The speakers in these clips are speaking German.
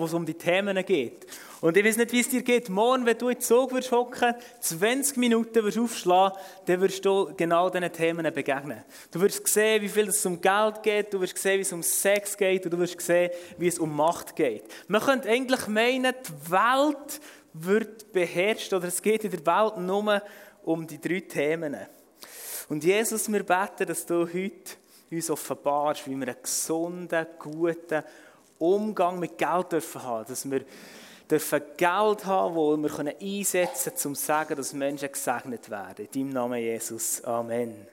wo es um die Themen geht. Und ich weiß nicht, wie es dir geht. Morgen, wenn du in den Zug wirst hocken, 20 Minuten wirst aufschlagen, dann wirst du genau diesen Themen begegnen. Du wirst sehen, wie viel es um Geld geht, du wirst sehen, wie es um Sex geht und du wirst sehen, wie es um Macht geht. Man könnte eigentlich meinen, die Welt wird beherrscht oder es geht in der Welt nur um die drei Themen. Und Jesus, wir beten, dass du heute uns offenbarst, wie wir einen gesunden, guten Umgang mit Geld dürfen haben. Dass wir dürfen Geld haben, das wir einsetzen können, um zu sagen, dass Menschen gesegnet werden. In deinem Namen, Jesus. Amen.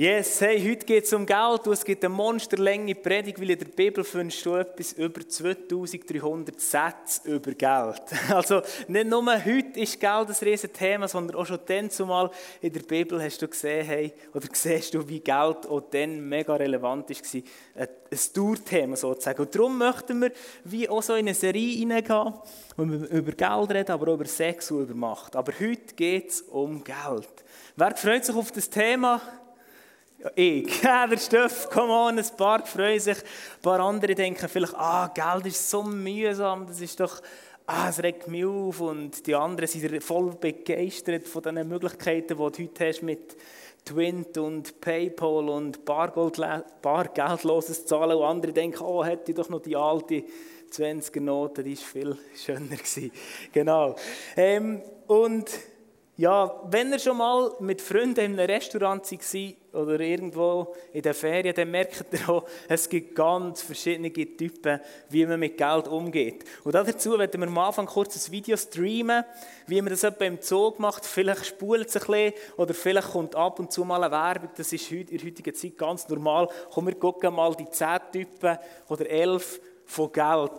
Yes, hey, heute geht es um Geld. es gibt eine monsterlänge Predigt, weil in der Bibel findest du etwas über 2300 Sätze über Geld. Also nicht nur heute ist Geld ein riesen Thema, sondern auch schon dann zumal in der Bibel hast du gesehen, hey, oder siehst du, wie Geld auch dann mega relevant war. Ein, ein Dauerthema sozusagen. Und darum möchten wir wie auch so in eine Serie hineingehen, wo wir über Geld reden, aber auch über Sex und über Macht. Aber heute geht es um Geld. Wer freut sich auf das Thema? Ich. Ja, der Stoff, come on, ein paar freuen sich. Ein paar andere denken vielleicht, ah, Geld ist so mühsam, das ist doch, ah, es regt mich auf. Und die anderen sind voll begeistert von den Möglichkeiten, die du heute hast mit Twint und Paypal und Bargeld, bargeldloses Zahlen. Und andere denken, oh, hätte ich doch noch die alte 20er-Note, die war viel schöner gewesen. Genau. Ähm, und ja, wenn ihr schon mal mit Freunden in einem Restaurant war oder irgendwo in den Ferien, dann merkt ihr auch, es gibt ganz verschiedene Typen, wie man mit Geld umgeht. Und dazu werden wir am Anfang kurz ein Video streamen, wie man das etwa im Zug macht. Vielleicht spult es ein bisschen oder vielleicht kommt ab und zu mal eine Werbung. Das ist in der heutigen Zeit ganz normal. Komm, wir gucken mal die 10 Typen oder 11 von Geld.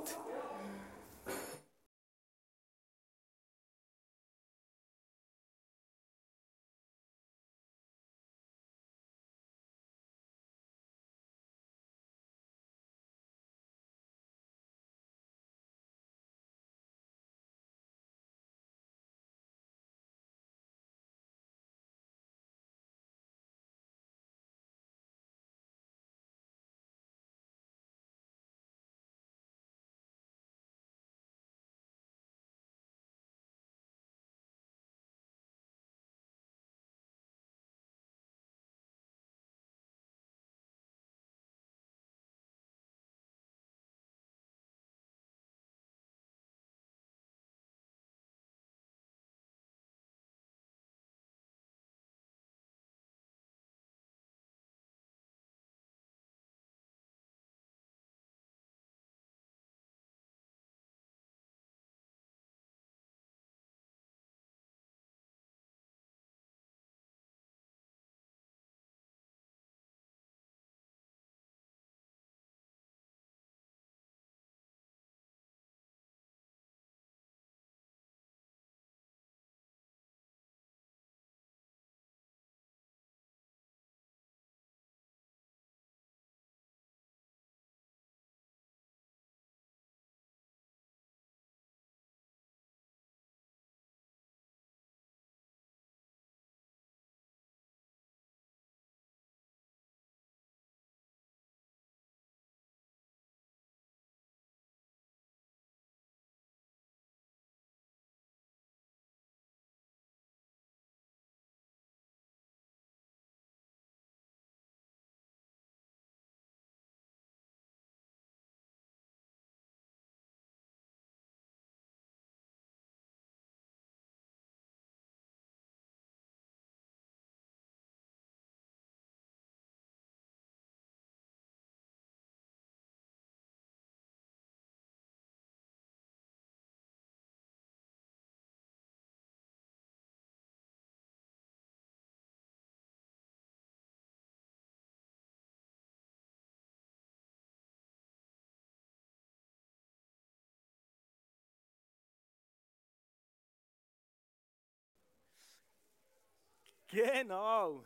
Genau.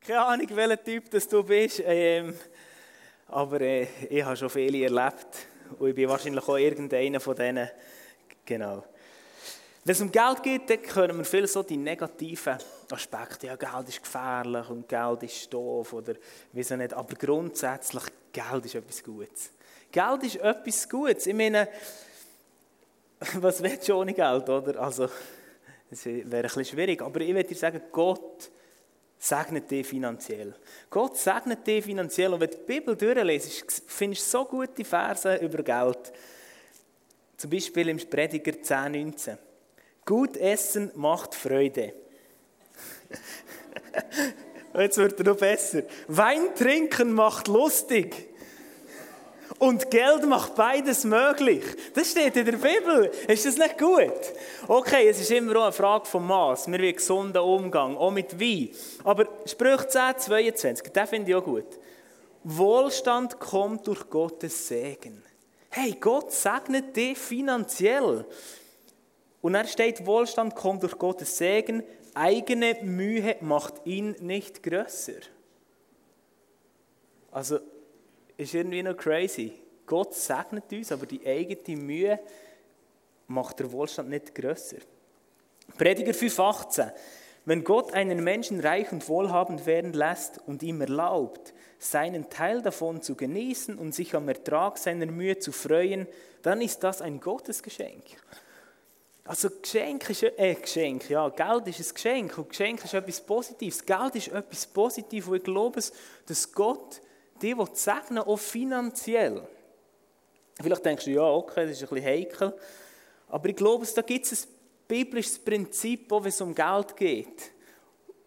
Keine Ahnung, welcher Typ das du bist. Ähm, aber äh, ich habe schon viele erlebt. Und ich bin wahrscheinlich auch irgendeiner von denen. Genau. Wenn es um Geld geht, dann hören wir viel so die negativen Aspekte. Ja, Geld ist gefährlich und Geld ist doof oder wieso nicht. Aber grundsätzlich, Geld ist etwas Gutes. Geld ist etwas Gutes. Ich meine, was willst du ohne Geld, oder? Also, es wäre ein bisschen schwierig, aber ich würde dir sagen, Gott segnet dich finanziell. Gott segnet dich finanziell. Und wenn du die Bibel durchlesest, findest du so gute Verse über Geld. Zum Beispiel im Prediger 10, 19. Gut essen macht Freude. Jetzt wird er noch besser. Wein trinken macht lustig. Und Geld macht beides möglich. Das steht in der Bibel. Ist das nicht gut? Okay, es ist immer auch eine Frage vom Maß. Wir wollen gesunden Umgang, auch mit Wein. Aber Sprüche 10, 22, den finde ich auch gut. Wohlstand kommt durch Gottes Segen. Hey, Gott segnet dich finanziell. Und er steht, Wohlstand kommt durch Gottes Segen. Eigene Mühe macht ihn nicht größer. Also, ist irgendwie noch crazy. Gott segnet uns, aber die eigene Mühe macht der Wohlstand nicht größer. Prediger 5,18. Wenn Gott einen Menschen reich und wohlhabend werden lässt und ihm erlaubt, seinen Teil davon zu genießen und sich am Ertrag seiner Mühe zu freuen, dann ist das ein Gottesgeschenk. Also Geschenk ist, äh, Geschenk, ja, Geld ist ein Geschenk und Geschenk ist etwas Positives. Geld ist etwas Positives und ich glaube, dass Gott die segnen, auch finanziell. Vielleicht denkst du, ja, okay, das ist ein bisschen heikel. Aber ich glaube, da gibt es ein biblisches Prinzip, wo es um Geld geht.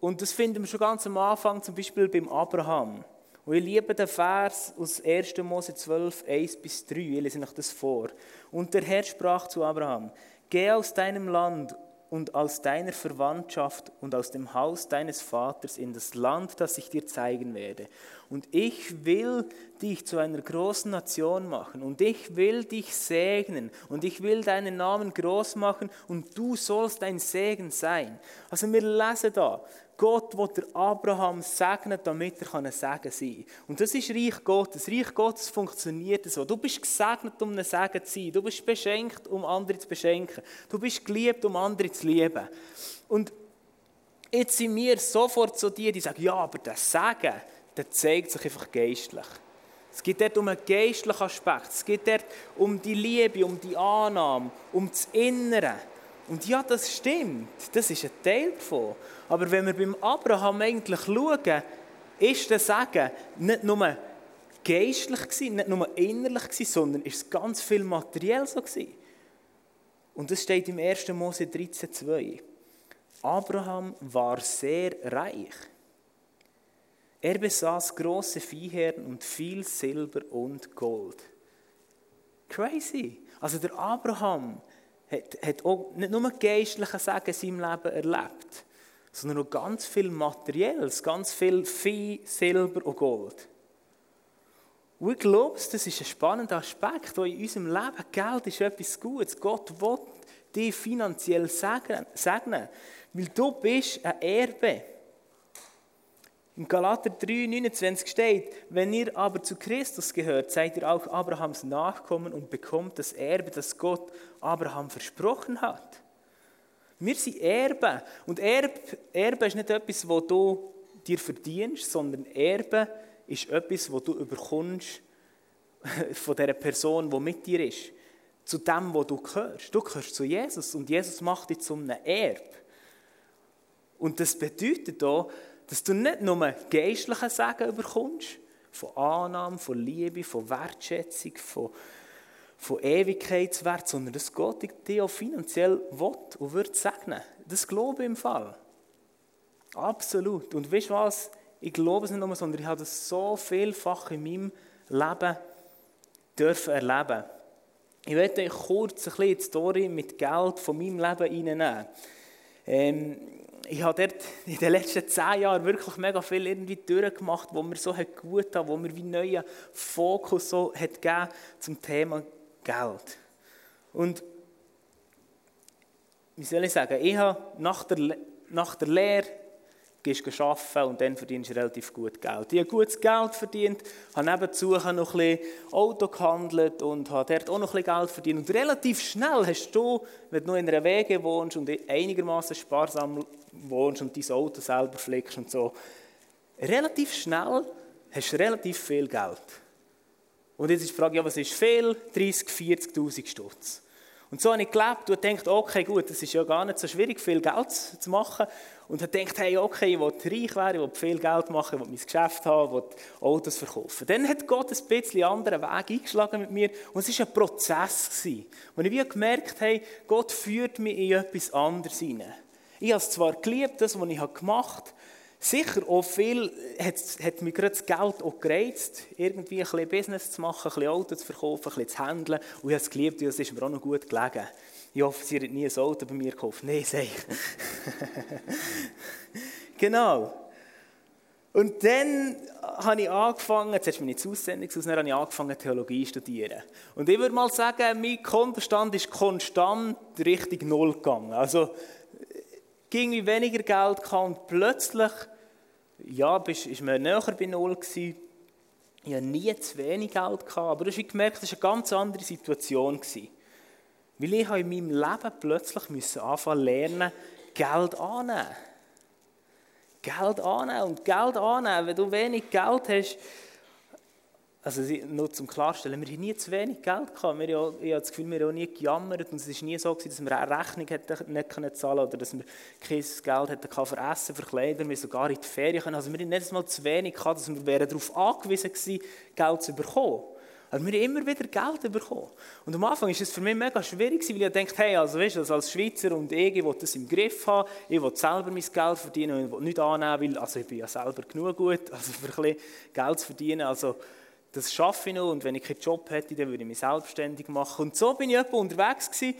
Und das finden wir schon ganz am Anfang, zum Beispiel beim Abraham. Und ich liebe den Vers aus 1. Mose 12, 1 bis 3. Ich lese euch das vor. Und der Herr sprach zu Abraham: Geh aus deinem Land und aus deiner Verwandtschaft und aus dem Haus deines Vaters in das Land, das ich dir zeigen werde. Und ich will dich zu einer großen Nation machen und ich will dich segnen und ich will deinen Namen groß machen und du sollst ein Segen sein. Also wir lesen da, Gott will der Abraham segnen, damit er ein Segen sein kann. Und das ist Reich Gottes. Reich Gottes funktioniert so. Du bist gesegnet, um ein Segen zu sein. Du bist beschenkt, um andere zu beschenken. Du bist geliebt, um andere zu lieben. Und jetzt sind wir sofort zu dir, die sagen, ja, aber das Segen, der zeigt sich einfach geistlich. Es geht dort um einen geistlichen Aspekt. Es geht dort um die Liebe, um die Annahme, um das Innere. Und ja, das stimmt. Das ist ein Teil davon. Aber wenn wir beim Abraham eigentlich schauen, ist das Sagen nicht nur geistlich gewesen, nicht nur innerlich gewesen, sondern ist ganz viel materiell so gewesen. Und das steht im 1. Mose 13,2. Abraham war sehr reich. Er besaß große Viehherden und viel Silber und Gold. Crazy. Also der Abraham hat, hat auch nicht nur geistliche Sagen in seinem Leben erlebt, sondern auch ganz viel Materielles, ganz viel Vieh, Silber und Gold. Und ich glaube, das ist ein spannender Aspekt, wo in unserem Leben Geld ist etwas Gutes. Gott will dich finanziell segnen, weil du bist ein Erbe. In Galater 3, 29 steht, wenn ihr aber zu Christus gehört, seid ihr auch Abrahams Nachkommen und bekommt das Erbe, das Gott Abraham versprochen hat. Wir sind Erbe. Und Erbe, Erbe ist nicht etwas, was du dir verdienst, sondern Erbe ist etwas, was du überkommst von der Person, die mit dir ist. Zu dem, wo du gehörst. Du gehörst zu Jesus und Jesus macht dich zu einem Erbe. Und das bedeutet auch, dass du nicht nur geistliche Segen bekommst, von Annahme, von Liebe, von Wertschätzung, von, von Ewigkeitswert, sondern dass Gott dich auch finanziell will und wird segnen. Das glaube ich im Fall. Absolut. Und weißt du was? Ich glaube es nicht nur, sondern ich habe das so vielfach in meinem Leben dürfen erleben. Ich möchte euch kurz ein bisschen die Story mit Geld von meinem Leben reinnehmen. Ähm, ich habe dort in den letzten zehn Jahren wirklich mega viel irgendwie durchgemacht, wo mir so gut hat, wo mir wie neuen Fokus so hat gegeben zum Thema Geld. Und wie soll ich sagen, ich habe nach der, nach der Lehre gehst du und dann verdienst du relativ gut Geld. Ich habe gutes Geld verdient, habe nebenzu noch ein bisschen Auto gehandelt und habe dort auch noch ein bisschen Geld verdient. Und relativ schnell hast du, wenn du noch in einer Wege wohnst und einigermaßen sparsam wohnst und dein Auto selber pflegst und so, relativ schnell hast du relativ viel Geld. Und jetzt ist die Frage, ja, was ist viel? 30, 40'000 Stutz. Und so habe ich gelebt und gedacht, okay, gut, das ist ja gar nicht so schwierig, viel Geld zu machen. Und habe gedacht, hey, okay, ich will reich werden, ich will viel Geld machen, ich will mein Geschäft haben, ich will Autos verkaufen. Dann hat Gott ein bisschen anderen Weg eingeschlagen mit mir und es war ein Prozess. Gewesen, ich wie gemerkt habe, Gott führt mich in etwas anderes hinein. Ich habe es zwar geliebt, das, was ich gemacht habe, Sicher auch viel hat, hat mich gerade das Geld auch gereizt, irgendwie ein bisschen Business zu machen, ein bisschen Autos zu verkaufen, ein bisschen zu handeln. Und ich habe es geliebt und es ist mir auch noch gut gelegen. Ich hoffe, sie hat nie ein Auto bei mir gekauft. Nein, sag ich. genau. Und dann habe ich angefangen, jetzt hast du meine Aussendung aus, dann habe ich angefangen, Theologie zu studieren. Und ich würde mal sagen, mein Kontostand ist konstant Richtung Null gegangen. Also, ging weniger Geld und plötzlich, ja, bist, ist man näher bei Null gewesen. Ich hatte nie zu wenig Geld gehabt, aber du hast gemerkt, das war eine ganz andere Situation gewesen. Weil ich in meinem Leben plötzlich müssen anfangen lernen, Geld annehmen. Geld annehmen und Geld annehmen. Wenn du wenig Geld hast, also nur zum Klarstellen, wir haben nie zu wenig Geld gehabt. Wir, haben, ich habe das Gefühl, wir haben nie gejammert und es war nie so, dass wir eine Rechnung hätten nicht können zahlen oder dass wir kein Geld hätten für Essen, für Kleider, wir sogar in die Ferien können. Also wir haben nicht mal zu wenig gehabt, dass wir darauf angewiesen waren, Geld zu bekommen. Also wir haben immer wieder Geld bekommen. Und am Anfang war es für mich mega schwierig, weil ich dachte, hey, also weißt du, als Schweizer und ich, ich will das im Griff haben, ich will selber mein Geld verdienen und ich will nicht annehmen, weil also ich bin ja selber genug gut, also für ein bisschen Geld zu verdienen, also das schaffe ich noch und wenn ich keinen Job hätte, dann würde ich mich selbstständig machen. Und so bin ich etwa unterwegs gewesen.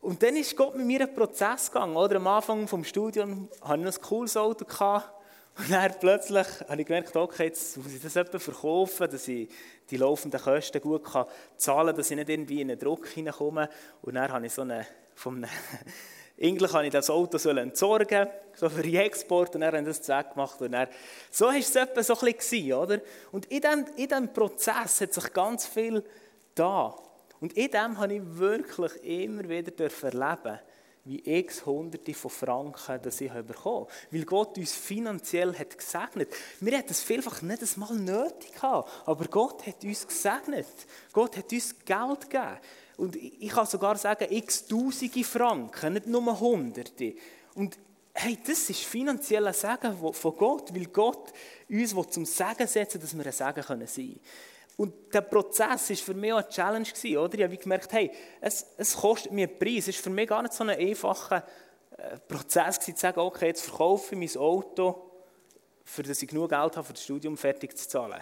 Und dann ist Gott mit mir einen Prozess gegangen. Oder? Am Anfang des Studiums hatte ich noch ein cooles Auto. Gehabt. Und dann plötzlich habe ich gemerkt, okay, jetzt muss ich das etwa verkaufen, dass ich die laufenden Kosten gut kann zahlen kann, dass ich nicht irgendwie in einen Druck hineinkomme. Und dann habe ich so eine, von einem eigentlich wollte ich das Auto entsorgen, so für den Export, und dann haben das Zweck gemacht. Und dann, so war es etwa so ein bisschen, oder? Und in diesem, in diesem Prozess hat sich ganz viel da. Und in dem habe ich wirklich immer wieder erleben wie x Hunderte von Franken das ich bekommen habe. Weil Gott uns finanziell hat gesegnet. Wir hätten es vielfach nicht einmal nötig gehabt, aber Gott hat uns gesegnet. Gott hat uns Geld gegeben. Und ich kann sogar sagen, x Tausende Franken, nicht nur Hunderte. Und hey, das ist finanziell ein Segen von Gott, weil Gott uns zum Segen setzen dass wir ein Segen sein können. Und der Prozess war für mich auch eine Challenge, oder? Ich habe gemerkt, hey, es, es kostet mir einen Preis. Es war für mich gar nicht so ein einfacher äh, Prozess, zu sagen, okay, jetzt verkaufe ich mein Auto, für das ich genug Geld habe, für das Studium fertig zu zahlen.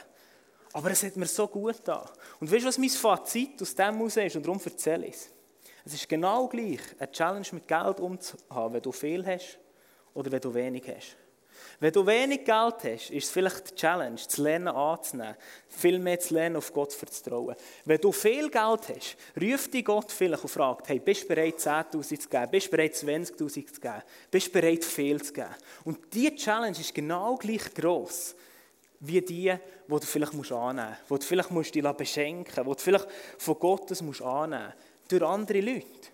Aber es hat mir so gut da. Und weißt du, was mein Fazit aus dem heraus ist? Und darum erzähle ich es. Es ist genau gleich, eine Challenge mit Geld umzuhaben, wenn du viel hast oder wenn du wenig hast. Wenn du wenig Geld hast, ist es vielleicht die Challenge, zu lernen anzunehmen, viel mehr zu lernen, auf Gott zu vertrauen. Wenn du viel Geld hast, ruft dich Gott vielleicht und fragt, hey, bist du bereit, 10'000 zu geben? Bist du bereit, 20'000 zu geben? Bist du bereit, viel zu geben? Und diese Challenge ist genau gleich gross wie die, die du vielleicht annehmen musst, die du vielleicht musst dich beschenken musst, die du vielleicht von Gottes musst annehmen musst, durch andere Leute.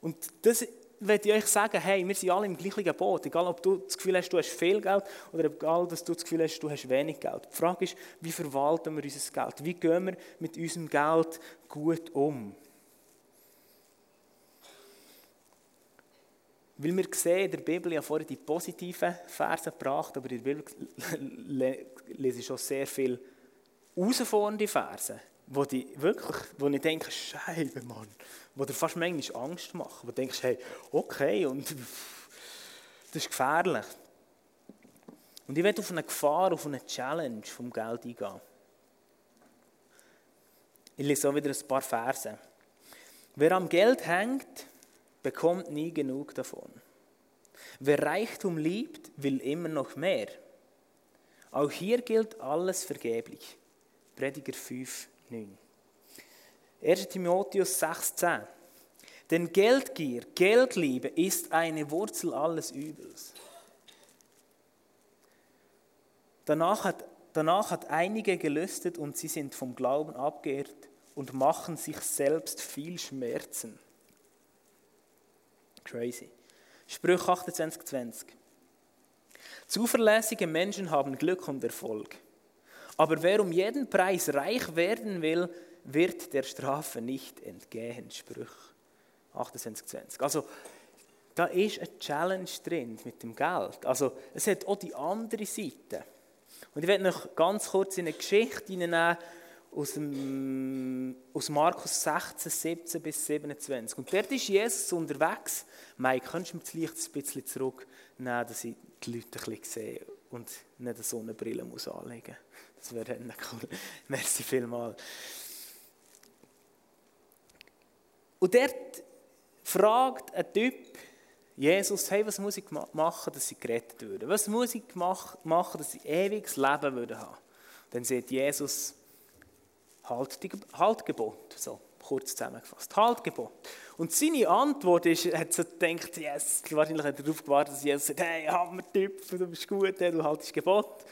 Und das möchte ich euch sagen, hey, wir sind alle im gleichen Boot, egal ob du das Gefühl hast, du hast viel Geld oder egal, dass du das Gefühl hast, du hast wenig Geld. Die Frage ist, wie verwalten wir unser Geld? Wie gehen wir mit unserem Geld gut um? Weil wir sehen in der Bibel, ja vorher die positiven Verse gebracht, aber in der Bibel lese ich schon sehr viele herausfordernde Verse, wo, die wirklich, wo ich denke, Scheibe, Mann, wo dir fast manchmal Angst machen, wo du denkst, hey, okay, und das ist gefährlich. Und ich werde auf eine Gefahr, auf eine Challenge vom Geld eingehen. Ich lese auch wieder ein paar Verse. Wer am Geld hängt, bekommt nie genug davon. Wer Reichtum liebt, will immer noch mehr. Auch hier gilt alles vergeblich. Prediger 5, 9. 1. Timotheus 6, 10. Denn Geldgier, Geldliebe ist eine Wurzel alles Übels. Danach hat, danach hat einige gelüstet und sie sind vom Glauben abgeirrt und machen sich selbst viel Schmerzen. Crazy. Sprüche 28, 20. Zuverlässige Menschen haben Glück und Erfolg, Aber wer um jeden Preis reich werden will, wird der Strafe nicht entgehen. Sprüch 28, 20. Also, da ist eine Challenge drin mit dem Geld. Also, es hat auch die andere Seite. Und ich werde noch ganz kurz in eine Geschichte hineinnehmen aus, dem, aus Markus 16, 17 bis 27. Und dort ist Jesus unterwegs. Mike, könntest du mir das Licht ein bisschen zurücknehmen, dass ich die Leute ein bisschen sehe und nicht eine Sonnenbrille muss anlegen muss? Das wäre nicht cool. Merci vielmals. Und dort fragt ein Typ Jesus, hey, was muss ich machen, dass sie gerettet würden? Was muss ich machen, dass sie ewiges Leben würden haben? Dann sagt Jesus, halt, halt Gebot. So, kurz zusammengefasst. Halt Gebot. Und seine Antwort ist, er hat so gedacht, yes, wahrscheinlich hat er darauf gewartet, dass Jesus sagt, hey, Hammer Typ, du bist gut, du haltest Gebot.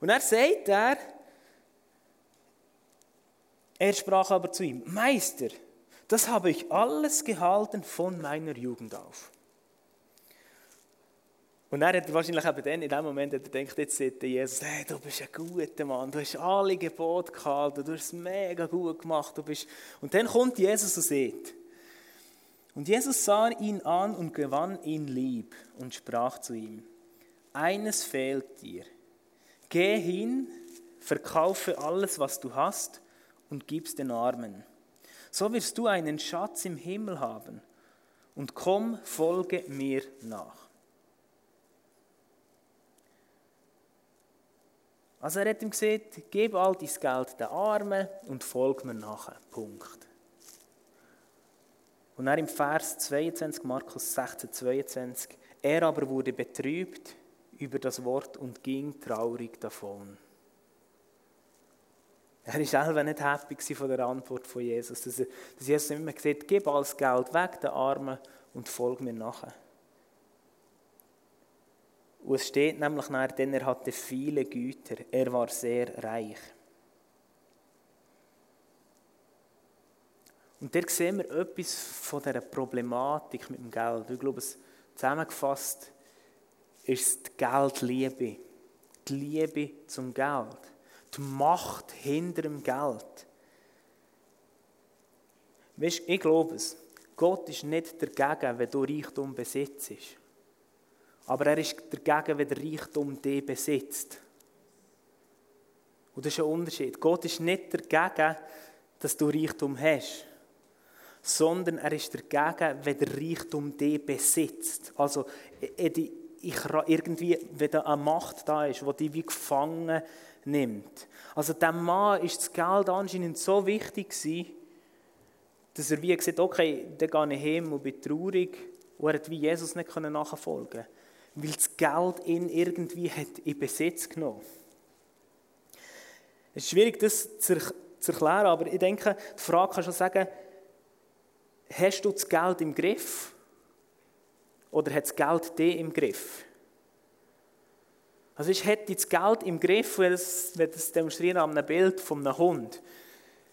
Und er sagt er, er sprach aber zu ihm, Meister, das habe ich alles gehalten von meiner Jugend auf. Und er hat wahrscheinlich eben dann, in dem Moment hat er gedacht, jetzt sagt Jesus, hey, du bist ein guter Mann, du hast alle Gebote gehalten, du hast es mega gut gemacht. Du bist... Und dann kommt Jesus und sieht. Und Jesus sah ihn an und gewann ihn lieb und sprach zu ihm, eines fehlt dir. Geh hin, verkaufe alles, was du hast und gib's den Armen so wirst du einen Schatz im Himmel haben. Und komm, folge mir nach. Also er hat ihm gesagt, gib all dein Geld den Armen und folg mir nachher. Punkt. Und er im Vers 22, Markus 16, 22, er aber wurde betrübt über das Wort und ging traurig davon. Er war selber nicht happy von der Antwort von Jesus. Dass, dass Jesus immer gesagt gib alles Geld weg den Armen und folg mir nachher. Und es steht nämlich nachher, denn er hatte viele Güter, er war sehr reich. Und da sehen wir etwas von dieser Problematik mit dem Geld. Ich glaube, es zusammengefasst ist die Geldliebe. Die Liebe zum Geld die Macht hinter dem Geld. Weißt, ich glaube es. Gott ist nicht dagegen, wenn du Reichtum besitzt. Aber er ist dagegen, wenn der Reichtum dich besitzt. Und das ist ein Unterschied. Gott ist nicht dagegen, dass du Reichtum hast, sondern er ist dagegen, wenn der Reichtum dich besitzt. Also ich, irgendwie, wenn da eine Macht da ist, die dich wie gefangen nimmt. Also dem Mann ist das Geld anscheinend so wichtig gewesen, dass er wie gesagt okay, dann gehe ich heim und bin traurig. Und er hat wie Jesus nicht nachfolgen weil das Geld ihn irgendwie hat in Besitz genommen Es ist schwierig, das zu, zu erklären, aber ich denke, die Frage kann schon sagen, hast du das Geld im Griff? Oder hat das Geld dich im Griff? Also ich hätte das Geld im Griff, wenn das, wenn das demonstrieren an einem Bild von einem Hund.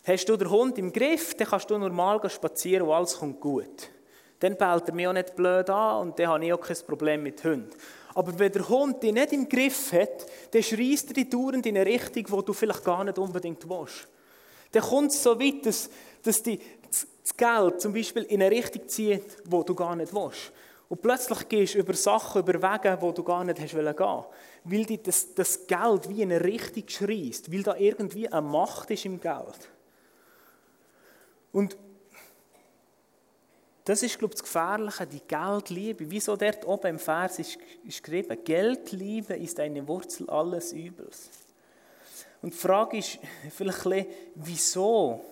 Hast du den Hund im Griff, dann kannst du normal spazieren und alles kommt gut. Dann bellt er mich auch nicht blöd an und dann habe ich auch kein Problem mit Hunden. Aber wenn der Hund dich nicht im Griff hat, dann schreist er dich dauernd in eine Richtung, wo du vielleicht gar nicht unbedingt willst. Dann kommt es so weit, dass, dass die, das Geld zum Beispiel in eine Richtung zieht, wo du gar nicht willst. Und plötzlich gehst du über Sachen, über Wege, wo du gar nicht hast gehen Weil dir das, das Geld wie in eine Richtung schreist, weil da irgendwie eine Macht ist im Geld. Und das ist, glaube ich, das Gefährliche, die Geldliebe. Wieso dort oben im Vers ist, geschrieben, Geldliebe ist eine Wurzel alles Übels. Und die Frage ist vielleicht ein bisschen, wieso?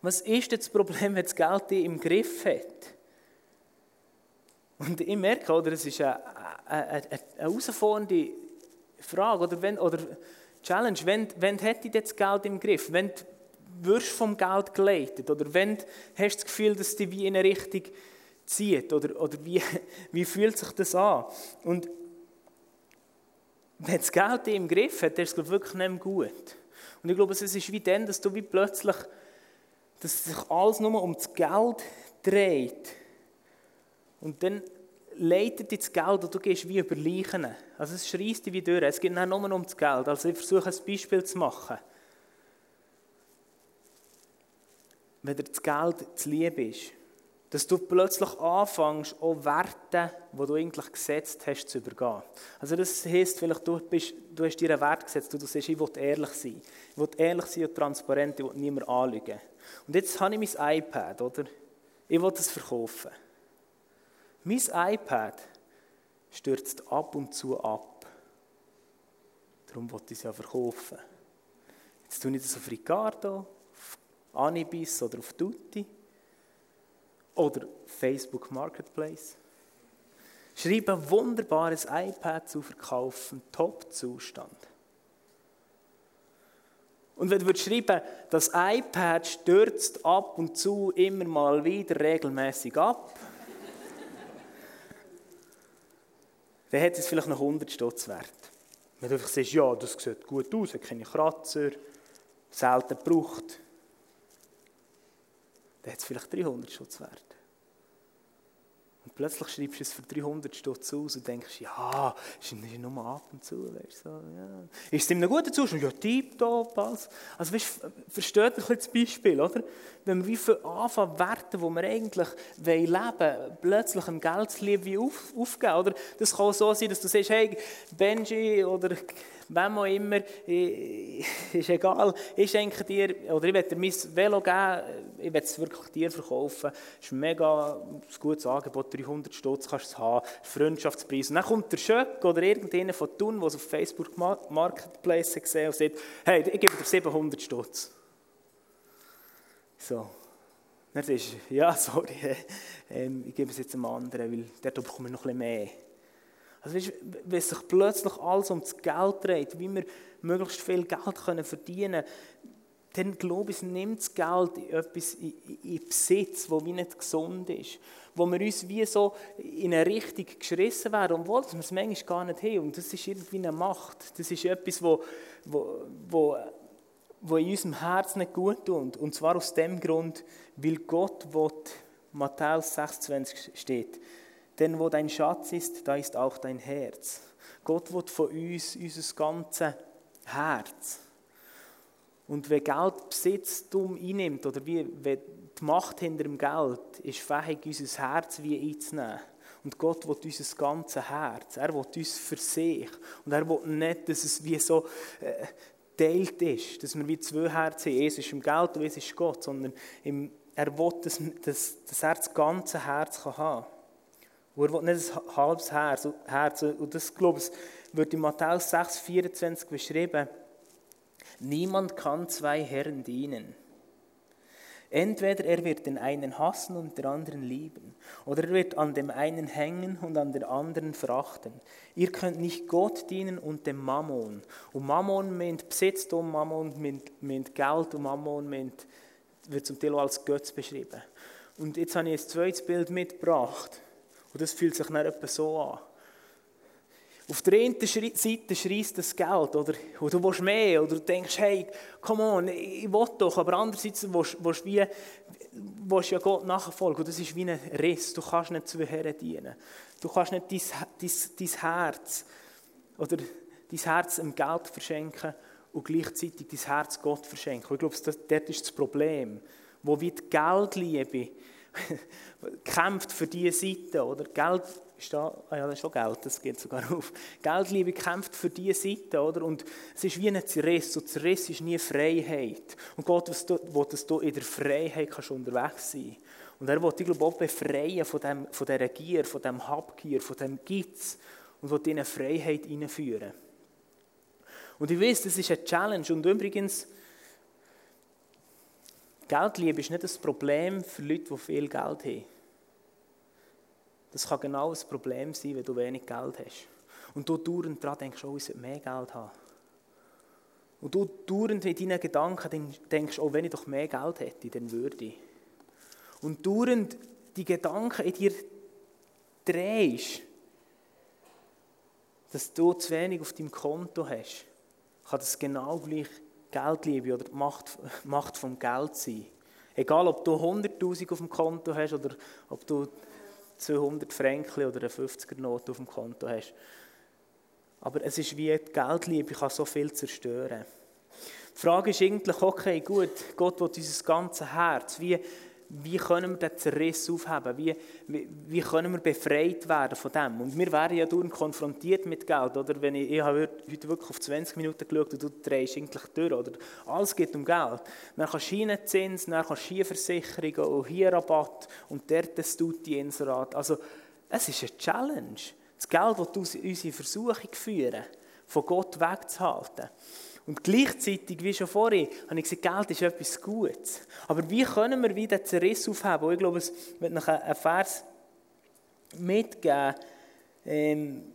Was ist das Problem, wenn das Geld dich im Griff hat? Und ich merke, oder, es ist eine, eine, eine, eine herausfordernde Frage oder, wenn, oder Challenge. Wenn, wenn hätte ich das Geld im Griff? Wenn wirst vom Geld geleitet? Oder wenn hast du das Gefühl, dass die wie in eine Richtung zieht? Oder, oder wie, wie fühlt sich das an? Und wenn das Geld im Griff hat, dann ist es wirklich nicht mehr gut. Und ich glaube, es ist wie dann, dass du wie plötzlich, dass sich alles nur um das Geld dreht und dann leitet dich das Geld und du gehst wie über Leichen. Also es schreist dich wie durch. Es geht nicht nur um das Geld. Also ich versuche ein Beispiel zu machen. Wenn dir das Geld zu lieb ist, dass du plötzlich anfängst, auch Werte, die du eigentlich gesetzt hast, zu übergehen. Also das heisst vielleicht, du, bist, du hast dir einen Wert gesetzt, du sagst, ich will ehrlich sein. Ich will ehrlich sein und transparent, ich will niemand anlügen. Und jetzt habe ich mein iPad, oder? Ich will das verkaufen. Mein iPad stürzt ab und zu ab. Darum wollte ich es ja verkaufen. Jetzt tue ich das auf Ricardo, Anibis oder auf Tutti oder Facebook Marketplace. Schreibe ein wunderbares iPad zu verkaufen, Top-Zustand. Und wenn du schreiben das iPad stürzt ab und zu immer mal wieder regelmäßig ab, dann hat es vielleicht noch 100 Stutz wert. Wenn du einfach sagst, ja, das sieht gut aus, hat keine Kratzer, selten gebraucht, dann hat es vielleicht 300 Stutz wert. Und plötzlich schreibst du es für 300 Stutz aus und denkst, ja, ist nur ab und zu. Weißt, so, ja. Ist es in einem guten Zustand? Ja, tipptopp. Also, also weißt, versteht ein bisschen das Beispiel, oder? Wenn wir wie für anfangen, Werte, die wir eigentlich leben wollen, plötzlich ein Geldliebe auf, aufgeben, oder? Das kann so sein, dass du sagst, hey, Benji oder wem auch immer, ist egal, ich schenke dir, oder ich werde dir mein Velo geben, ich werde es wirklich dir verkaufen, das ist ein mega gutes Angebot, 300 Stutz kannst du es haben, Freundschaftspreis. Und dann kommt der Schöck oder irgendjemand von Thun, der es auf Facebook Marketplace gesehen und sagt, hey, ich gebe dir 700 Stutz. So. Dann sagst du, ja, sorry, ähm, ich gebe es jetzt einem anderen, weil dort bekomme ich noch ein bisschen mehr. Also weißt, wenn sich plötzlich alles um das Geld dreht, wie wir möglichst viel Geld können verdienen können, dann glaube ich, nimmt das Geld in etwas in, Besitz, wo wie nicht gesund ist. Wo wir uns wie so in eine Richtung geschrissen werden, obwohl wir es manchmal gar nicht haben. Und das ist irgendwie eine Macht. Das ist etwas, wo, wo, wo, wo in unserem Herzen nicht gut tut. Und zwar aus dem Grund, weil Gott, wo Matthäus 26 steht, denn wo dein Schatz ist, da ist auch dein Herz. Gott will von uns unser ganzes Herz. Und wenn Geld Besitztum einnimmt, oder wie, wenn die Macht hinter dem Geld ist fähig, unser Herz wie einzunehmen. Und Gott will unser ganzes Herz. Er will uns für sich. Und er will nicht, dass es wie so äh, ist, dass wir wie zwei Herzen haben. Eins ist im Geld und eins ist Gott. Sondern im, er will, dass, dass, dass er das ganze Herz kann haben kann. Und er will nicht ein halbes Herz. Und das, glaube ich, wird in Matthäus 6, 24 beschrieben. Niemand kann zwei Herren dienen. Entweder er wird den einen hassen und den anderen lieben, oder er wird an dem einen hängen und an den anderen verachten. Ihr könnt nicht Gott dienen und dem Mammon. Und Mammon meint Besitztum, Mammon meint Geld und Mammon meint, wird zum Teil als Götz beschrieben. Und jetzt habe ich ein zweites Bild mitgebracht. Und das fühlt sich dann etwa so an. Auf der einen Seite schreist das Geld, oder, oder du willst mehr, oder du denkst, hey, come on, ich will doch, aber andererseits willst, willst ja Gott nachfolgen, und das ist wie ein Riss, du kannst nicht zwei Herren dienen. Du kannst nicht dein, dein, dein Herz, oder dein Herz im Geld verschenken und gleichzeitig dein Herz Gott verschenken. Ich glaube, das, dort ist das Problem, wo wie die Geldliebe kämpft für diese Seite, oder? Geld ist da, ah ja, das ist schon Geld, das geht sogar auf. Geldliebe kämpft für diese Seite, oder? Und es ist wie ein Zerriss, und Zerriss ist nie Freiheit. Und Gott will, dass du in der Freiheit kannst unterwegs sein Und er will dich, glaube ich, auch befreien von, dem, von dieser Gier, von diesem Habgier, von dem Gitz und will dich in Freiheit hineinführen. Und ich weiß, das ist eine Challenge. Und übrigens, Geldliebe ist nicht das Problem für Leute, die viel Geld haben. Das kann genau ein Problem sein, wenn du wenig Geld hast. Und du dauernd daran denkst, oh, ich sollte mehr Geld haben. Und du dauernd in deinen Gedanken denkst, oh, wenn ich doch mehr Geld hätte, dann würde ich. Und dauernd die Gedanken in dir drehst, dass du zu wenig auf deinem Konto hast, kann das genau gleich Geldliebe oder die Macht, Macht vom Geld sein. Egal, ob du 100'000 auf dem Konto hast oder ob du 200 Franken oder eine 50er-Note auf dem Konto hast. Aber es ist wie die Geldliebe kann so viel zerstören. Die Frage ist eigentlich, okay, gut, Gott will unser ganzes Herz. Wie, wie können wir den Zerriss aufheben? Wie, wie, wie, können wir befreit werden von dem? Und wir werden ja durch konfrontiert mit Geld. Oder wenn ich, ich habe heute wirklich auf 20 Minuten geschaut und du drehst eigentlich durch. Oder alles geht um Geld. Dann kannst du Schienenzins, dann kannst du hier Versicherungen und hier Rabatt und dort das die Inserat. Also es ist eine Challenge. Das Geld wird unsere Versuchung führen, von Gott wegzuhalten. Und gleichzeitig, wie schon vorhin, habe ich gesagt, Geld ist etwas Gutes. Aber wie können wir wieder Zerriss aufheben? Und ich glaube, es wird noch einen Vers mitgeben. Ähm,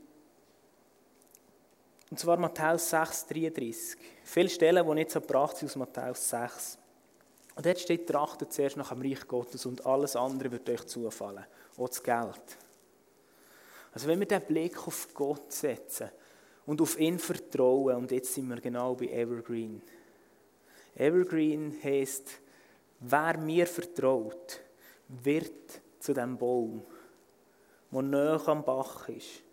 und zwar Matthäus 6, 33. Viele Stellen, die nicht so gebracht sind aus Matthäus 6. Und dort steht, trachtet zuerst nach dem Reich Gottes und alles andere wird euch zufallen. Auch das Geld. Also wenn wir den Blick auf Gott setzen, und auf ihn vertrauen. Und jetzt sind wir genau bei Evergreen. Evergreen heißt, wer mir vertraut, wird zu dem Baum, der nahe am Bach ist,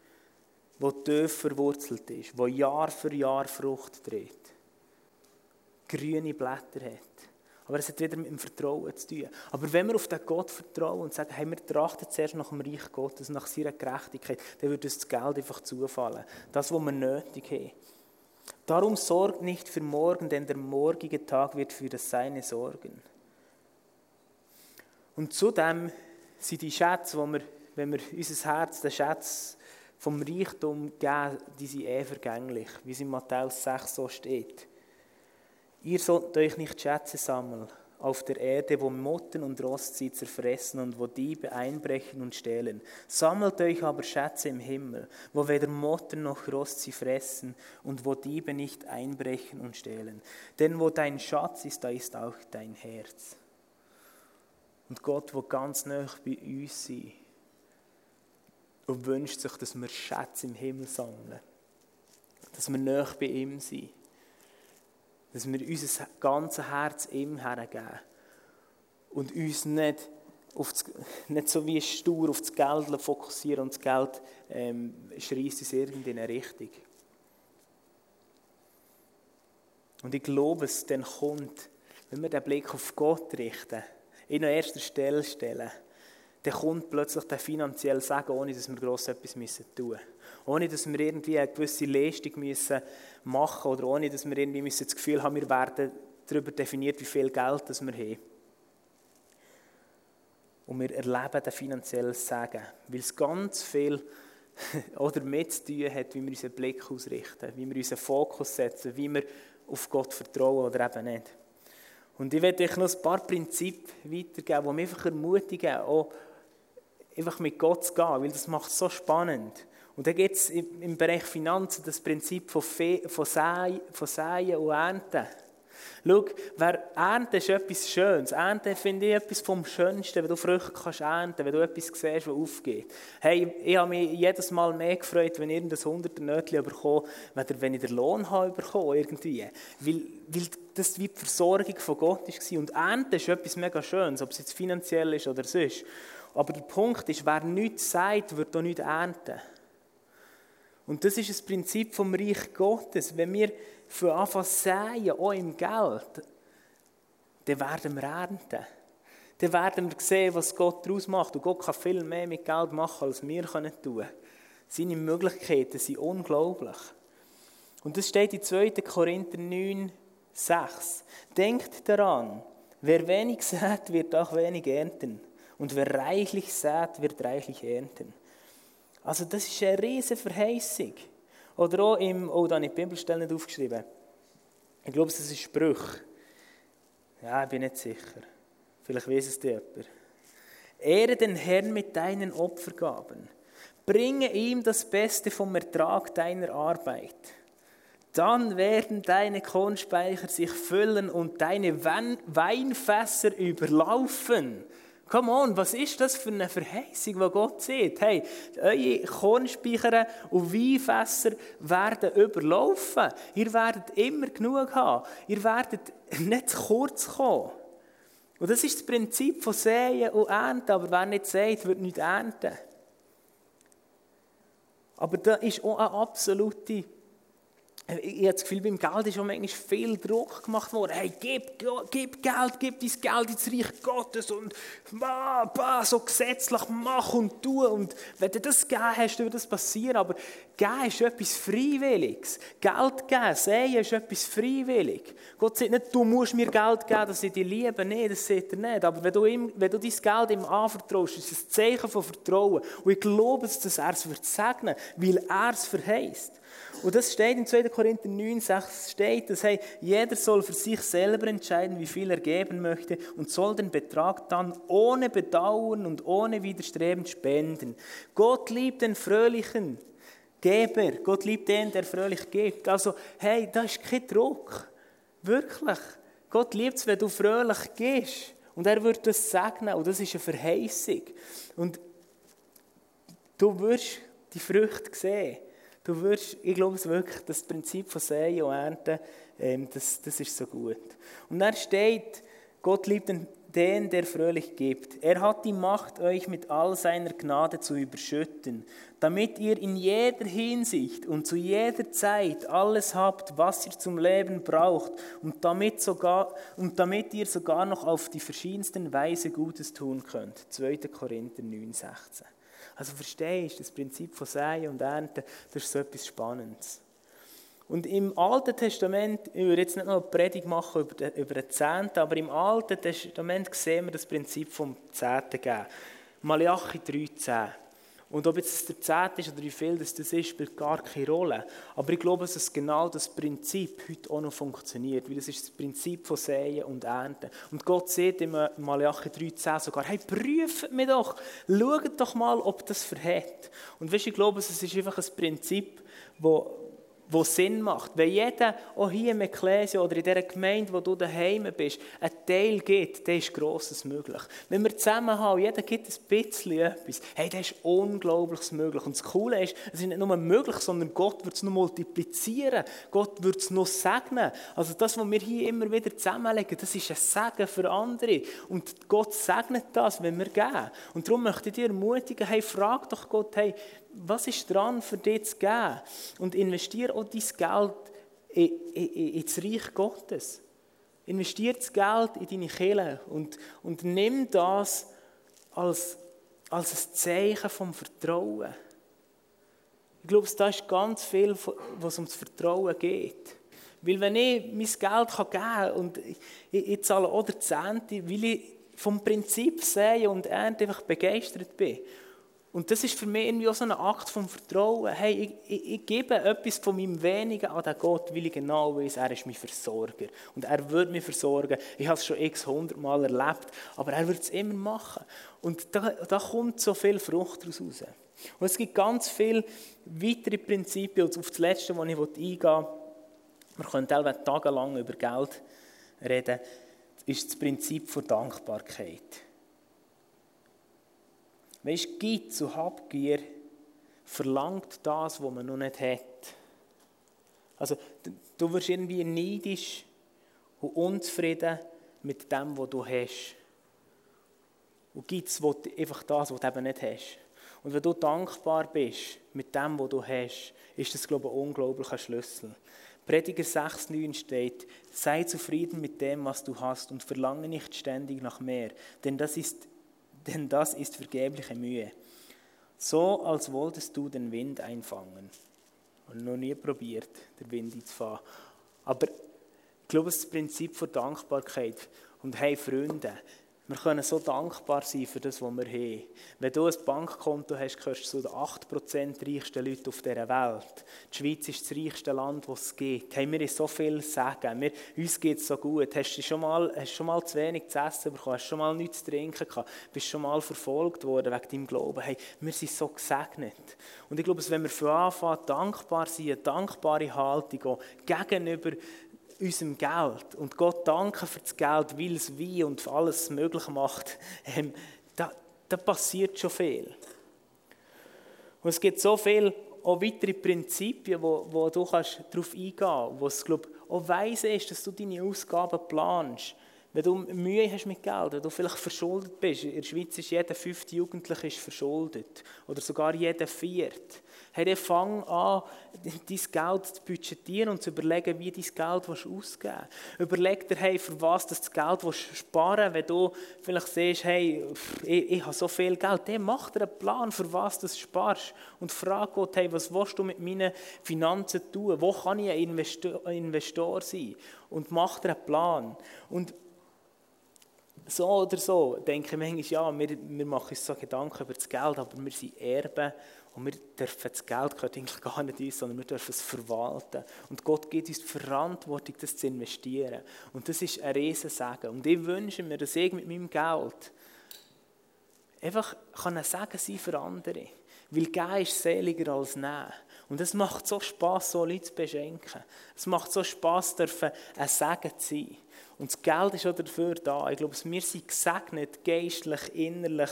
der tief verwurzelt ist, der Jahr für Jahr Frucht trägt, grüne Blätter hat. Aber es hat wieder mit dem Vertrauen zu tun. Aber wenn wir auf den Gott vertrauen und sagen, hey, wir trachten zuerst nach dem Reich Gottes, nach seiner Gerechtigkeit, dann wird uns das Geld einfach zufallen. Das, was wir nötig haben. Darum sorgt nicht für morgen, denn der morgige Tag wird für das Seine sorgen. Und zudem sind die Schätze, wo wir, wenn wir unser Herz, den Schatz vom Reichtum geben, die sind eh vergänglich, wie es in Matthäus 6 so steht. Ihr sollt euch nicht Schätze sammeln auf der Erde, wo Motten und Rost sie zerfressen und wo Diebe einbrechen und stehlen. Sammelt euch aber Schätze im Himmel, wo weder Motten noch Rost sie fressen und wo Diebe nicht einbrechen und stehlen. Denn wo dein Schatz ist, da ist auch dein Herz. Und Gott, wo ganz nah bei uns sein und wünscht sich, dass wir Schätze im Himmel sammeln, dass wir nah bei ihm sind dass wir unser ganzes Herz ihm hergeben und uns nicht, auf das, nicht so wie stur auf das Geld fokussieren und das Geld ähm, schreist uns irgendeine Richtung. Und ich glaube, es dann kommt, wenn wir den Blick auf Gott richten, ihn an erster Stelle stellen, dann kommt plötzlich der finanzielle Segen, ohne dass wir gross etwas tun müssen. Ohne dass wir irgendwie eine gewisse Leistung müssen machen oder ohne dass wir irgendwie müssen das Gefühl haben, wir werden darüber definiert, wie viel Geld das wir haben. Und wir erleben den finanziellen Segen, weil es ganz viel oder mit zu tun hat, wie wir unseren Blick ausrichten, wie wir unseren Fokus setzen, wie wir auf Gott vertrauen oder eben nicht. Und ich werde euch noch ein paar Prinzipien weitergeben, die mich einfach ermutigen, auch einfach mit Gott zu gehen, weil das macht es so spannend. Und dann gibt es im Bereich Finanzen das Prinzip von, Fe von, Säen, von Säen und Ernten. Schau, wer ernten ist etwas Schönes. Ernten finde ich etwas vom Schönsten, wenn du Früchte kannst ernten, wenn du etwas siehst, was aufgeht. Hey, ich habe mich jedes Mal mehr gefreut, wenn ich irgendein hunderter Nötchen bekomme, wenn ich den Lohn habe bekommen, irgendwie. Weil, weil das wie die Versorgung von Gott war. Und Ernten ist etwas mega Schönes, ob es jetzt finanziell ist oder sonst. Aber der Punkt ist, wer nichts sagt, wird auch nichts ernten. Und das ist das Prinzip vom Reich Gottes. Wenn wir für Anfang säen, auch im Geld, dann werden wir ernten. Dann werden wir sehen, was Gott daraus macht. Und Gott kann viel mehr mit Geld machen, als wir tun können. Seine Möglichkeiten sind unglaublich. Und das steht in 2. Korinther 9, 6. Denkt daran, wer wenig sät, wird auch wenig ernten. Und wer reichlich sät, wird reichlich ernten. Also das ist eine riesige Verheißung. Oder auch im, oh, da habe ich die Bibelstelle nicht aufgeschrieben. Ich glaube, es ist Spruch. Ja, ich bin nicht sicher. Vielleicht weiß es dir jemand. Ehre den Herrn mit deinen Opfergaben. Bringe ihm das Beste vom Ertrag deiner Arbeit. Dann werden deine Kornspeicher sich füllen und deine Weinfässer überlaufen. Come on, was ist das für eine Verheißung, die Gott sieht? Hey, eure Kornspeicher und Weinfässer werden überlaufen. Ihr werdet immer genug haben. Ihr werdet nicht zu kurz kommen. Und das ist das Prinzip von Säen und Ernten. Aber wer nicht sät, wird nicht ernten. Aber da ist auch eine absolute ich habe das Gefühl, beim Geld ist auch manchmal viel Druck gemacht worden. Hey, gib, gib Geld, gib dein Geld ins Reich Gottes und bah, bah, so gesetzlich mach und tu. Und wenn du das gegeben hast, wird das passieren. Aber geben ist etwas Freiwilliges. Geld geben, sehen ist etwas freiwillig. Gott sagt nicht, du musst mir Geld geben, dass ich dich liebe. Nein, das sagt er nicht. Aber wenn du, ihm, wenn du dein Geld ihm anvertraust, ist es ein Zeichen von Vertrauen. Und ich glaube, dass er es wird segnen, weil er es verheißt. Und das steht in 2. Korinther 9, 6 steht, dass hey, jeder soll für sich selber entscheiden, wie viel er geben möchte und soll den Betrag dann ohne Bedauern und ohne Widerstreben spenden. Gott liebt den fröhlichen Geber. Gott liebt den, der fröhlich gibt. Also, hey, da ist kein Druck. Wirklich. Gott liebt es, wenn du fröhlich gehst. Und er wird das segnen. Und das ist eine Verheißung. Und du wirst die Früchte sehen. Du wirst, ich glaube es wirklich, das Prinzip von Säen und Ernten, ähm, das, das ist so gut. Und dann steht, Gott liebt den, der fröhlich gibt. Er hat die Macht, euch mit all seiner Gnade zu überschütten, damit ihr in jeder Hinsicht und zu jeder Zeit alles habt, was ihr zum Leben braucht und damit, sogar, und damit ihr sogar noch auf die verschiedensten Weise Gutes tun könnt. 2. Korinther 9, 16. Also verstehst du, das Prinzip von Säen und Ernten, das ist so etwas Spannendes. Und im Alten Testament, ich würde jetzt nicht noch eine Predigt machen über den, über den Zehnten, aber im Alten Testament sehen wir das Prinzip vom Zehnten geben. Malachi 13. Und ob jetzt der Zehnt ist oder wie viel das, ist, spielt gar keine Rolle. Aber ich glaube, dass genau das Prinzip heute auch noch funktioniert, weil das ist das Prinzip von Säen und Ernten. Und Gott sagt im Malachi 3,10 sogar, hey, prüft mich doch, schaut doch mal, ob das verhält. Und weißt, ich glaube, es ist einfach ein Prinzip, das wo Sinn macht. Wenn jeder, auch hier im Ekklesia oder in dieser Gemeinde, wo du daheim bist, einen Teil gibt, dann ist Grosses möglich. Wenn wir zusammen haben, jeder gibt ein bisschen etwas, hey, das ist Unglaubliches möglich. Und das Coole ist, es ist nicht nur möglich, sondern Gott wird es noch multiplizieren. Gott wird es noch segnen. Also das, was wir hier immer wieder zusammenlegen, das ist ein Segen für andere. Und Gott segnet das, wenn wir geben. Und darum möchte ich dir ermutigen, hey, frag doch Gott, hey, was ist dran für dich zu geben? Und investiere auch dein Geld ins Reich Gottes. Investiere das Geld in deine Kirche und, und nimm das als, als ein Zeichen vom Vertrauen. Ich glaube, da ist ganz viel, was um das Vertrauen geht. Weil wenn ich mein Geld geben kann und ich, ich zahle auch der Zehnte, weil ich vom Prinzip sehe und Ernte einfach begeistert bin. Und das ist für mich irgendwie auch so ein Akt von Vertrauen. Hey, ich, ich, ich, gebe etwas von meinem Wenigen an den Gott, weil ich genau weiß, er ist mein Versorger. Und er wird mich versorgen. Ich habe es schon x hundert Mal erlebt, aber er wird es immer machen. Und da, da kommt so viel Frucht daraus raus. Und es gibt ganz viele weitere Prinzipien. Und auf das Letzte, wo ich eingehen will, wir können teilweise tagelang über Geld reden, ist das Prinzip der Dankbarkeit. Weißt Geiz und Habgier verlangt das, was man noch nicht hat. Also, du wirst irgendwie neidisch und unzufrieden mit dem, was du hast. Und Geiz will einfach das, was du eben nicht hast. Und wenn du dankbar bist mit dem, was du hast, ist das, glaube ich, ein unglaublicher Schlüssel. Prediger 6,9 steht, sei zufrieden mit dem, was du hast und verlange nicht ständig nach mehr, denn das ist denn das ist vergebliche Mühe. So, als wolltest du den Wind einfangen. Und noch nie probiert, den Wind einzufangen. Aber ich glaube, das Prinzip der Dankbarkeit. Und hey, Freunde, wir können so dankbar sein für das, was wir haben. Wenn du ein Bankkonto hast, gehörst du zu den 8% reichsten Leuten auf dieser Welt. Die Schweiz ist das reichste Land, das es gibt. Hey, wir haben so viel zu sagen. Wir, uns geht es so gut. Hast du schon mal, hast schon mal zu wenig zu essen bekommen? Hast du schon mal nichts zu trinken gehabt? Bist schon mal verfolgt worden wegen deinem Glauben? Hey, wir sind so gesegnet. Und ich glaube, wenn wir von Anfang an dankbar sind, eine dankbare Haltung gegenüber unserem Geld und Gott danken für das Geld, weil es wie und alles möglich macht, ähm, da, da passiert schon viel. Und es gibt so viele auch weitere Prinzipien, wo, wo du kannst darauf eingehen kannst, wo es glaub, auch weise ist, dass du deine Ausgaben planst. wenn du Mühe hast mit Geld, wenn du vielleicht verschuldet bist, in der Schweiz ist jeder fünfte Jugendliche verschuldet oder sogar jeder vierte. Hey, dann fang an, dein Geld zu budgetieren und zu überlegen, wie du dein Geld ausgeben willst. Überleg dir, hey, für was du das Geld sparen willst. Wenn du vielleicht siehst, hey, ich, ich habe so viel Geld, dann mach dir einen Plan, für was du sparst. Und frag Gott, hey, was willst du mit meinen Finanzen tun? Wo kann ich ein Investor, Investor sein? Und mach dir einen Plan. Und so oder so denke ich manchmal, ja, wir, wir machen uns so Gedanken über das Geld, aber wir sind Erben und wir dürfen das Geld gehört eigentlich gar nicht uns, sondern wir dürfen es verwalten. Und Gott gibt uns die Verantwortung, das zu investieren. Und das ist ein Riesensegen. Und ich wünsche mir, dass ich mit meinem Geld einfach kann ein Segen sein für andere. Weil geben ist seliger als nehmen. Und es macht so Spass, so Leute zu beschenken. Es macht so Spass, dürfen ein Segen zu sein. Und das Geld ist auch dafür da. Ich glaube, wir sind gesegnet, geistlich, innerlich,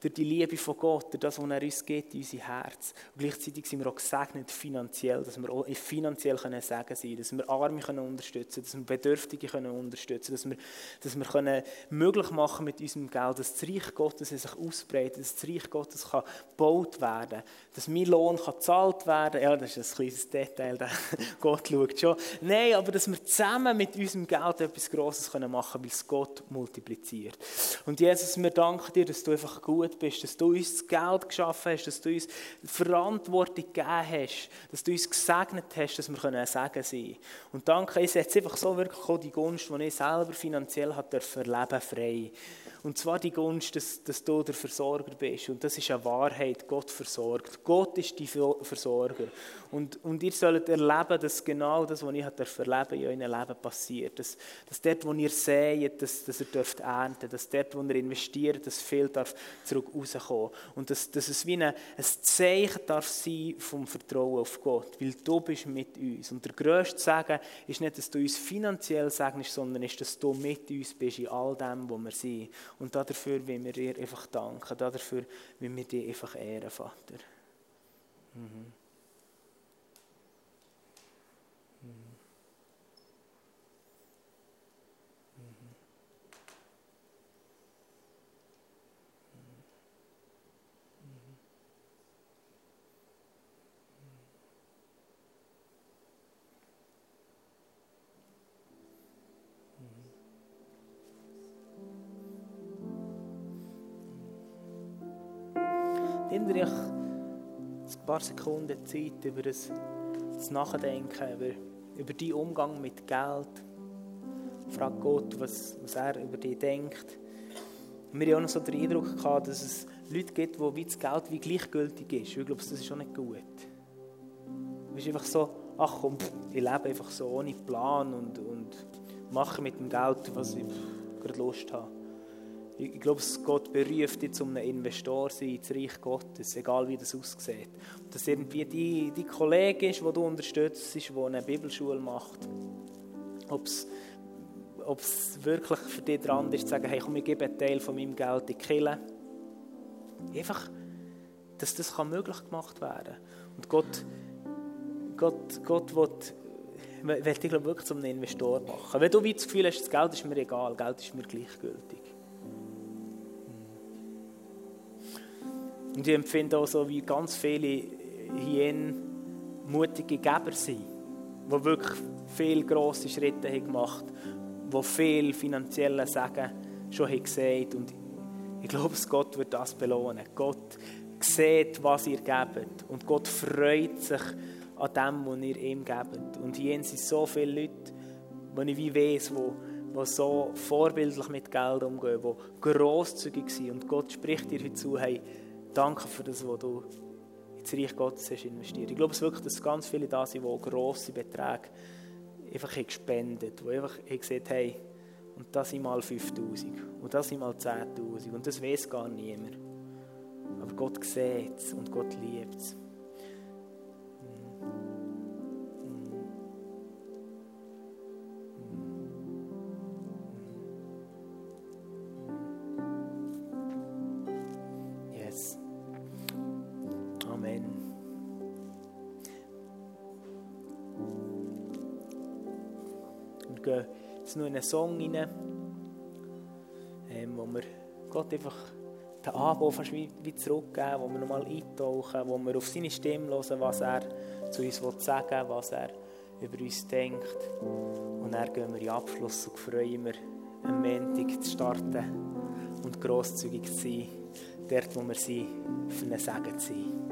durch die Liebe von Gott, durch das, was er uns gibt in unser Herz. Und gleichzeitig sind wir auch gesegnet finanziell, dass wir auch finanziell können sagen sein dass wir Arme können unterstützen dass wir Bedürftige können unterstützen dass wir, dass wir können möglich machen mit unserem Geld, dass das Reich Gottes sich ausbreitet, dass das Reich Gottes kann gebaut werden dass mein Lohn kann gezahlt werden Ja, das ist ein kleines Detail, Gott schaut schon. Nein, aber dass wir zusammen mit unserem Geld etwas Grosses können machen können, weil es Gott multipliziert. Und Jesus, wir danken dir, dass du einfach gut gut bist, dass du uns das Geld geschaffen hast, dass du uns Verantwortung gegeben hast, dass du uns gesegnet hast, dass wir ein Segen sein können. Und danke, ich setze einfach so wirklich auch die Gunst, die ich selber finanziell hat erleben frei. Und zwar die Gunst, dass, dass du der Versorger bist. Und das ist eine Wahrheit, Gott versorgt. Gott ist die Versorger. Und, und ihr sollt erleben, dass genau das, was ich erleben in eurem Leben passiert. Dass, dass dort, wo ihr seht, dass, dass ihr dürft ernten dass dort, wo ihr investiert, dass viel darf zurück rauskommen. Und dass, dass es wie ein, ein Zeichen darf sein vom Vertrauen auf Gott, weil du bist mit uns. Und der grösste Segen ist nicht, dass du uns finanziell segnest, sondern ist, dass du mit uns bist in all dem, wo wir sind. Und dafür wollen wir dir einfach danken, dafür wollen wir dir einfach ehren, Vater. Mhm. Paar Sekunden Zeit, über das, das Nachdenken, über, über deinen Umgang mit Geld. Frag Gott, was, was er über dich denkt. Und wir haben auch noch so den Eindruck gehabt, dass es Leute gibt, wo wie das Geld wie gleichgültig ist. Ich glaube, das ist schon nicht gut. Du bist einfach so, ach komm, ich lebe einfach so ohne Plan und, und mache mit dem Geld, was ich gerade Lust habe. Ich glaube, Gott beruft dich, um ein Investor zu sein ins Reich Gottes, egal wie das aussieht. Und dass irgendwie die, die Kollege ist, die du unterstützt, die eine Bibelschule macht. Ob es wirklich für dich dran ist, zu sagen, hey, komm, ich gebe einen Teil von meinem Geld in die Kirche. Einfach, dass das kann möglich gemacht werden Und Gott, Gott, Gott will, will dich glaube wirklich zum Investor machen. Wenn du das Gefühl hast, das Geld ist mir egal, Geld ist mir gleichgültig. Und ich empfinde auch so, wie ganz viele hier mutige Geber sind, die wirklich viele grosse Schritte haben gemacht haben, die viel finanzielle Sagen schon haben gesehen Und ich glaube, Gott wird das belohnen. Gott sieht, was ihr gebt. Und Gott freut sich an dem, was ihr ihm gebt. Und hier sind so viele Leute, die ich wie weiss, die, die so vorbildlich mit Geld umgehen, die grosszügig sind. Und Gott spricht dir heute zu, hey, Danke für das, was du ins Reich Gottes hast investiert. Ich glaube es wirklich, dass ganz viele da sind, die grosse Beträge einfach gespendet haben, die einfach haben gesagt hey, und das sind mal 5000 und das sind mal 10.000 und das weiß gar niemand. Aber Gott sieht es und Gott liebt es. Jetzt in einen Song rein. Gott einfach den Anbau fast wie, wie zurückgeben, wo wir nochmal eintauchen, wo wir auf seine Stimme hören, was er zu uns sagen will, was er über uns denkt. Und dann gehen wir in Abschluss und freuen wir, am Montag zu starten und grosszügig zu sein, dort wo wir sind, für einen Segen zu sein.